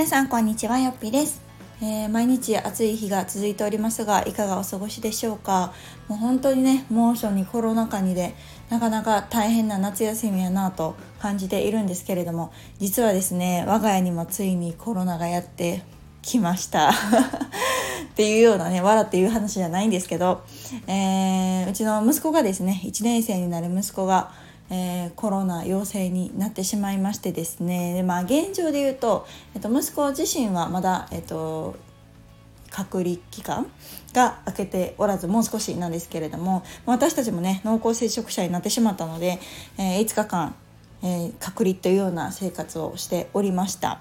皆さんこんにちはよっぴです、えー、毎日暑い日が続いておりますがいかがお過ごしでしょうか？もう本当にね猛暑にコロナ禍にでなかなか大変な夏休みやなと感じているんですけれども実はですね我が家にもついにコロナがやってきました。っていうようなね笑っていう話じゃないんですけど、えー、うちの息子がですね1年生になる息子がえー、コロナ陽性になってしまいましてですねで、まあ、現状で言うと、えっと、息子自身はまだ、えっと、隔離期間が明けておらずもう少しなんですけれども私たちもね濃厚接触者になってしまったので、えー、5日間、えー、隔離というような生活をしておりました。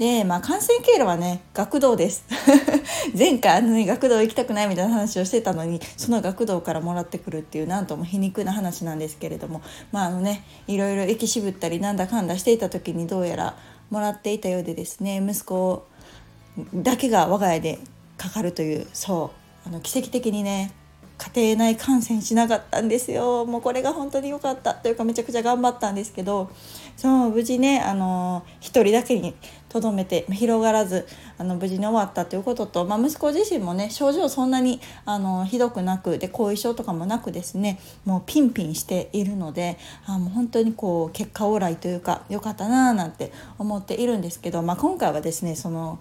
で、まあ、感染経路はね学童です。前回あの、ね、学童行きたくないみたいな話をしてたのにその学童からもらってくるっていうなんとも皮肉な話なんですけれども。まああのねいろいろ駅渋ったりなんだかんだしていた時にどうやらもらっていたようでですね息子だけが我が家でかかるというそうあの奇跡的にね家庭内感染しなかったんですよ。もうこれが本当に良かったというかめちゃくちゃ頑張ったんですけどそう無事ねあの1人だけにとどめて広がらずあの無事に終わったということと、まあ、息子自身もね症状そんなにあのひどくなくで後遺症とかもなくですねもうピンピンしているのであもう本当にこう結果オーライというか良かったなーなんて思っているんですけど、まあ、今回はですねその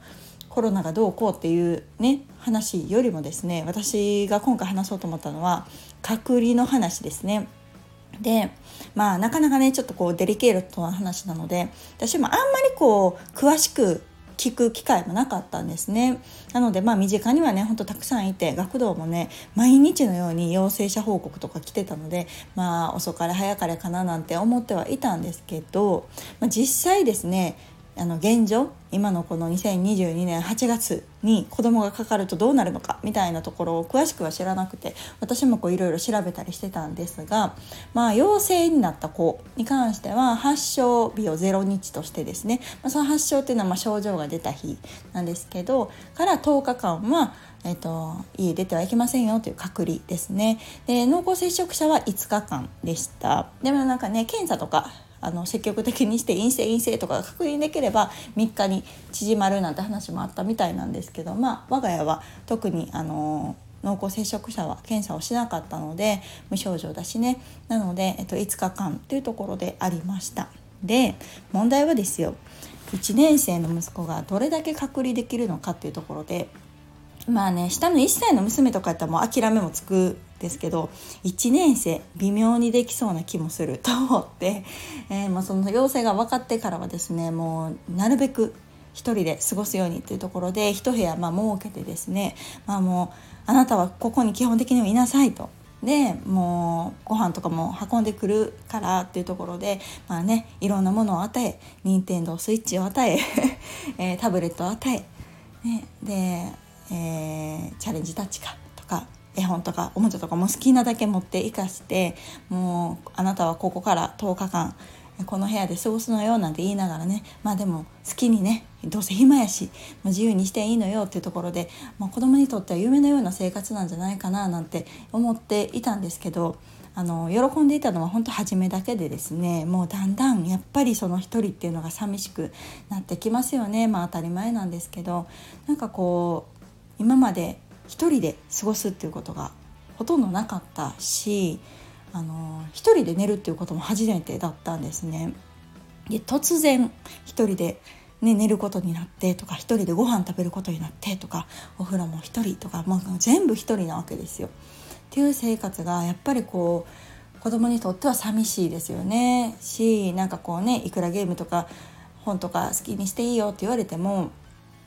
コロナがどうこうっていうね話よりもですね私が今回話そうと思ったのは隔離の話ですね。でまあなかなかねちょっとこうデリケートな話なので私もあんまりこう詳しく聞く機会もなかったんですねなのでまあ身近にはねほんとたくさんいて学童もね毎日のように陽性者報告とか来てたのでまあ遅かれ早かれかななんて思ってはいたんですけど、まあ、実際ですねあの現状今のこの2022年8月に子供がかかるとどうなるのかみたいなところを詳しくは知らなくて私もいろいろ調べたりしてたんですが、まあ、陽性になった子に関しては発症日を0日としてですね、まあ、その発症っていうのはま症状が出た日なんですけどから10日間はえっと、家出てはいけませんよという隔離ですね。で濃厚接触者は5日間でした。でもなんかね検査とかあの積極的にして陰性陰性とかが確認できれば3日に縮まるなんて話もあったみたいなんですけど、まあ、我が家は特にあの濃厚接触者は検査をしなかったので無症状だしねなので、えっと、5日間というところでありました。で問題はですよ1年生の息子がどれだけ隔離できるのかっていうところでまあね下の1歳の娘とかやったらもう諦めもつくですけど1年生微妙にできそうな気もすると思って、えー、まあ、その陽性が分かってからはですねもうなるべく1人で過ごすようにっていうところで1部屋まあ設けてですね、まあ、もうあなたはここに基本的にはいなさいと。でもうご飯とかも運んでくるからっていうところでまあねいろんなものを与え任天堂スイッチを与え えー、タブレットを与え、ね、で、えー、チャレンジタッチかとか絵本とかおもちゃとかも好きなだけ持って生かしてもうあなたはここから10日間この部屋で過ごすのよなんて言いながらね。まあでも好きにねどうせ暇やし自由にしていいのよっていうところで、まあ、子供にとっては夢のような生活なんじゃないかななんて思っていたんですけどあの喜んでいたのは本当初めだけでですねもうだんだんやっぱりその一人っていうのが寂しくなってきますよね。まあ当たり前なんですけどなんかこう今まで一人で過ごすっていうことがほとんどなかったしあの一人で寝るっていうことも初めてだったんですね。で突然一人で、ね、寝ることになってとか一人でご飯食べることになってとかお風呂も一人とか、まあ、全部一人なわけですよ。っていう生活がやっぱりこう子供にとっては寂しいですよねしなんかこうねいくらゲームとか本とか好きにしていいよって言われても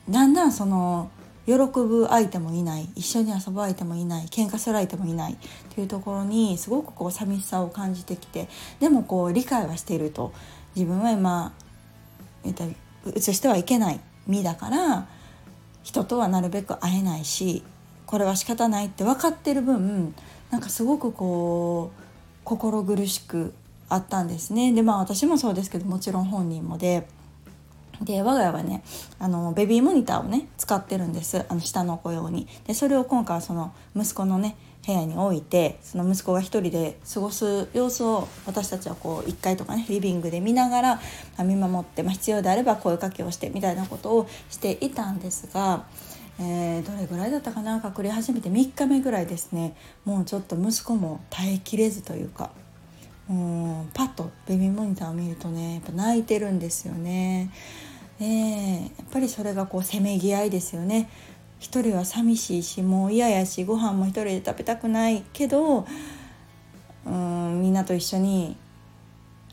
だんだんその喜ぶ相手もいない一緒に遊ぶ相手もいない喧嘩する相手もいないっていうところにすごくこう寂しさを感じてきてでもこう理解はしていると自分は今移してはいけない身だから人とはなるべく会えないしこれは仕方ないって分かってる分なんかすごくこう心苦しくあったんですねでまあ私もそうですけどもちろん本人もで。で我が家はねあのベビーモニターをね使ってるんです。あの下の子用に。でそれを今回はその息子のね部屋に置いてその息子が一人で過ごす様子を私たちはこう1階とかねリビングで見ながら見守って、まあ、必要であれば声かけをしてみたいなことをしていたんですが。えー、どれぐらいだったかな？隔離始めて3日目ぐらいですね。もうちょっと息子も耐えきれずというかうんパッとベビーモニターを見るとねやっぱ泣いてるんですよね。でやっぱりそれがこうせめぎ合いですよね。一人は寂しいしもう嫌やしご飯も一人で食べたくないけどうんみんなと一緒に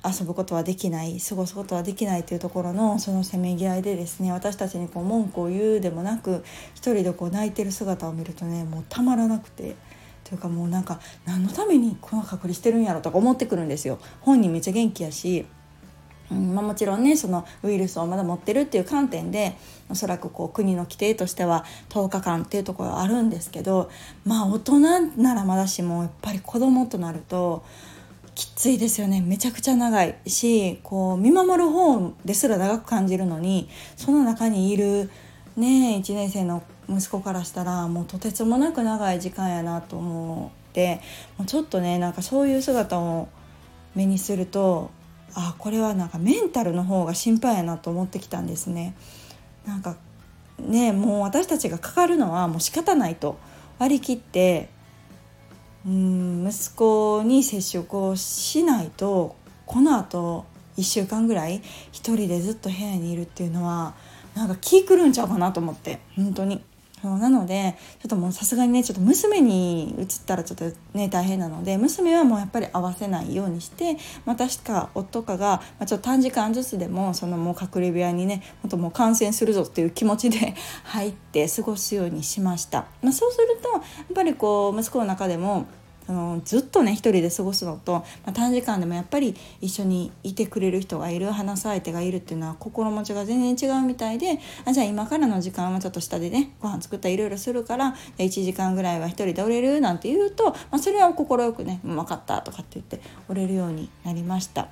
遊ぶことはできない過ごすことはできないというところのそのせめぎ合いでですね私たちにこう文句を言うでもなく一人でこう泣いてる姿を見るとねもうたまらなくて。というかもうなんか何のためにこの隔離してるんやろとか思ってくるんですよ。本人めっちゃ元気やしうんまあ、もちろんねそのウイルスをまだ持ってるっていう観点でおそらくこう国の規定としては10日間っていうところはあるんですけどまあ大人ならまだしもやっぱり子供となるときついですよねめちゃくちゃ長いしこう見守る方ですら長く感じるのにその中にいるね1年生の息子からしたらもうとてつもなく長い時間やなと思ってもうちょっとねなんかそういう姿を目にするとあこれはなんかメンタルの方が心配やなと思ってきたんですね。なんかねもう私たちがかかるのはもう仕方ないと割り切ってうん息子に接触をしないとこのあと1週間ぐらい一人でずっと部屋にいるっていうのはなんか気狂うんちゃうかなと思って本当にそうなのでちょっともうさすがにねちょっと娘に移ったらちょっとね大変なので娘はもうやっぱり合わせないようにしてまたしか夫かが、まあ、ちょっと短時間ずつでもそのもう隔離部屋にねほんともう感染するぞっていう気持ちで 入って過ごすようにしました。まあ、そうするとやっぱりこう息子の中でもそのずっとね一人で過ごすのと、まあ、短時間でもやっぱり一緒にいてくれる人がいる話す相手がいるっていうのは心持ちが全然違うみたいであじゃあ今からの時間はちょっと下でねご飯作ったりいろいろするから1時間ぐらいは一人でおれるなんて言うと、まあ、それは快くね「分かった」とかって言っておれるようになりました。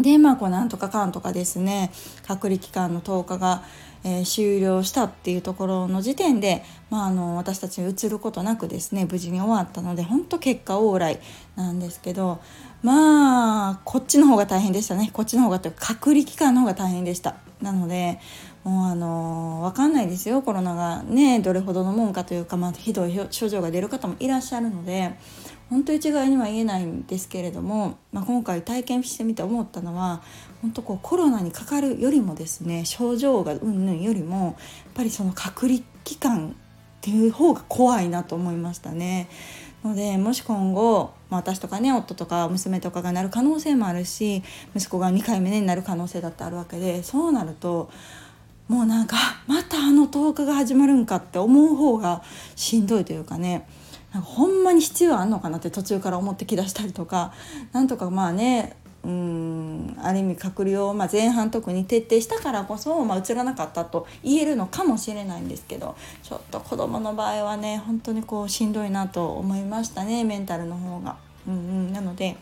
でまあこうなんとかかんとかですね隔離期間の10日が、え、終了したっていうところの時点で、まあ、あの私たちに移ることなくですね無事に終わったので本当結果往来なんですけどまあこっちの方が大変でしたね。こっちの方がというか隔離期間の方が大変でした。なのでもうあの分かんないですよ。コロナがねどれほどのもんかというか、まあ、ひどい症状が出る方もいらっしゃるので本当一概には言えないんですけれども、まあ、今回体験してみて思ったのは本当こうコロナにかかるよりもですね症状がうんぬんよりもやっぱりその隔離期間っていう方が怖いなと思いましたね。のでもし今後、まあ、私とかね夫とか娘とかがなる可能性もあるし息子が2回目になる可能性だってあるわけでそうなるともうなんかまたあの10日が始まるんかって思う方がしんどいというかねなんかほんまに必要あんのかなって途中から思ってきだしたりとかなんとかまあねうんある意味隔離を、まあ、前半特に徹底したからこそ、まあ、映らなかったと言えるのかもしれないんですけどちょっと子どもの場合はね本当にこうしんどいなと思いましたねメンタルの方が。うんうん、なので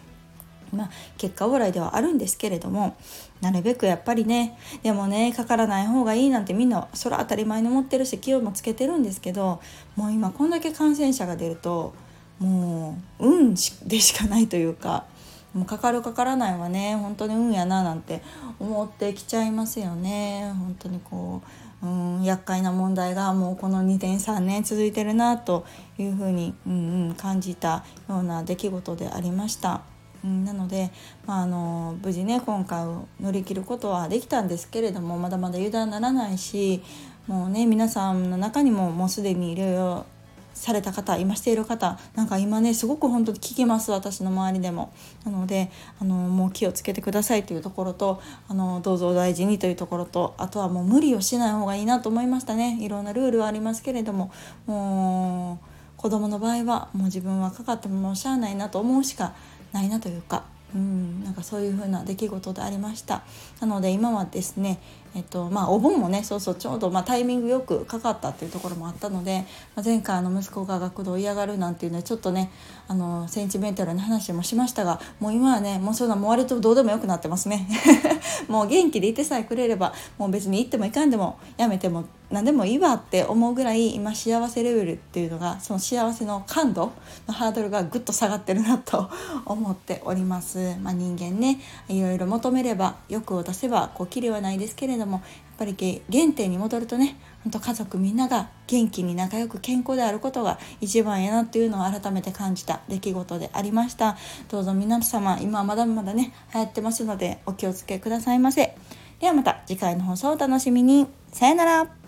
まあ、結果オーライではあるんですけれどもなるべくやっぱりねでもねかからない方がいいなんてみんなそれ当たり前に思ってるし気をもつけてるんですけどもう今こんだけ感染者が出るともう運でしかないというかもうかかるかからないはね本当に運やななんて思ってきちゃいますよね本当にこううん厄介な問題がもうこの2年3年続いてるなというふうに、うんうん、感じたような出来事でありました。うん、なので、まあ、あの無事ね今回を乗り切ることはできたんですけれどもまだまだ油断ならないしもうね皆さんの中にももうすでにいろいろされた方今している方なんか今ねすごく本当に聞きます私の周りでも。なのであのもう気をつけてくださいというところとあのどうぞお大事にというところとあとはもう無理をしない方がいいなと思いましたね。いろんなルールはありますけれどももう子供の場合はもう自分はかかってももうしゃあないなと思うしかないなというかうん、なんかそういう風な出来事でありました。なので今はですね、えっとまあ、お盆もねそうそうちょうど、まあ、タイミングよくかかったっていうところもあったので、まあ、前回の息子が学童嫌がるなんていうのはちょっとねあのセンチメンタルな話もしましたがもう今はねもうそんなもう割とどうでもよくなってますね もう元気でいてさえくれればもう別に行っても行かんでもやめても何でもいいわって思うぐらい今幸せレベルっていうのがその幸せの感度のハードルがぐっと下がってるなと思っております。まあ、人間ねいろいろ求めれば欲を出せばこうきりはないですけれどもやっぱり原点に戻るとね本当家族みんなが元気に仲良く健康であることが一番やなっていうのを改めて感じた出来事でありました。どうぞ皆様今まだまだね流行ってますのでお気をつけくださいませ。ではまた次回の放送をお楽しみに。さよなら。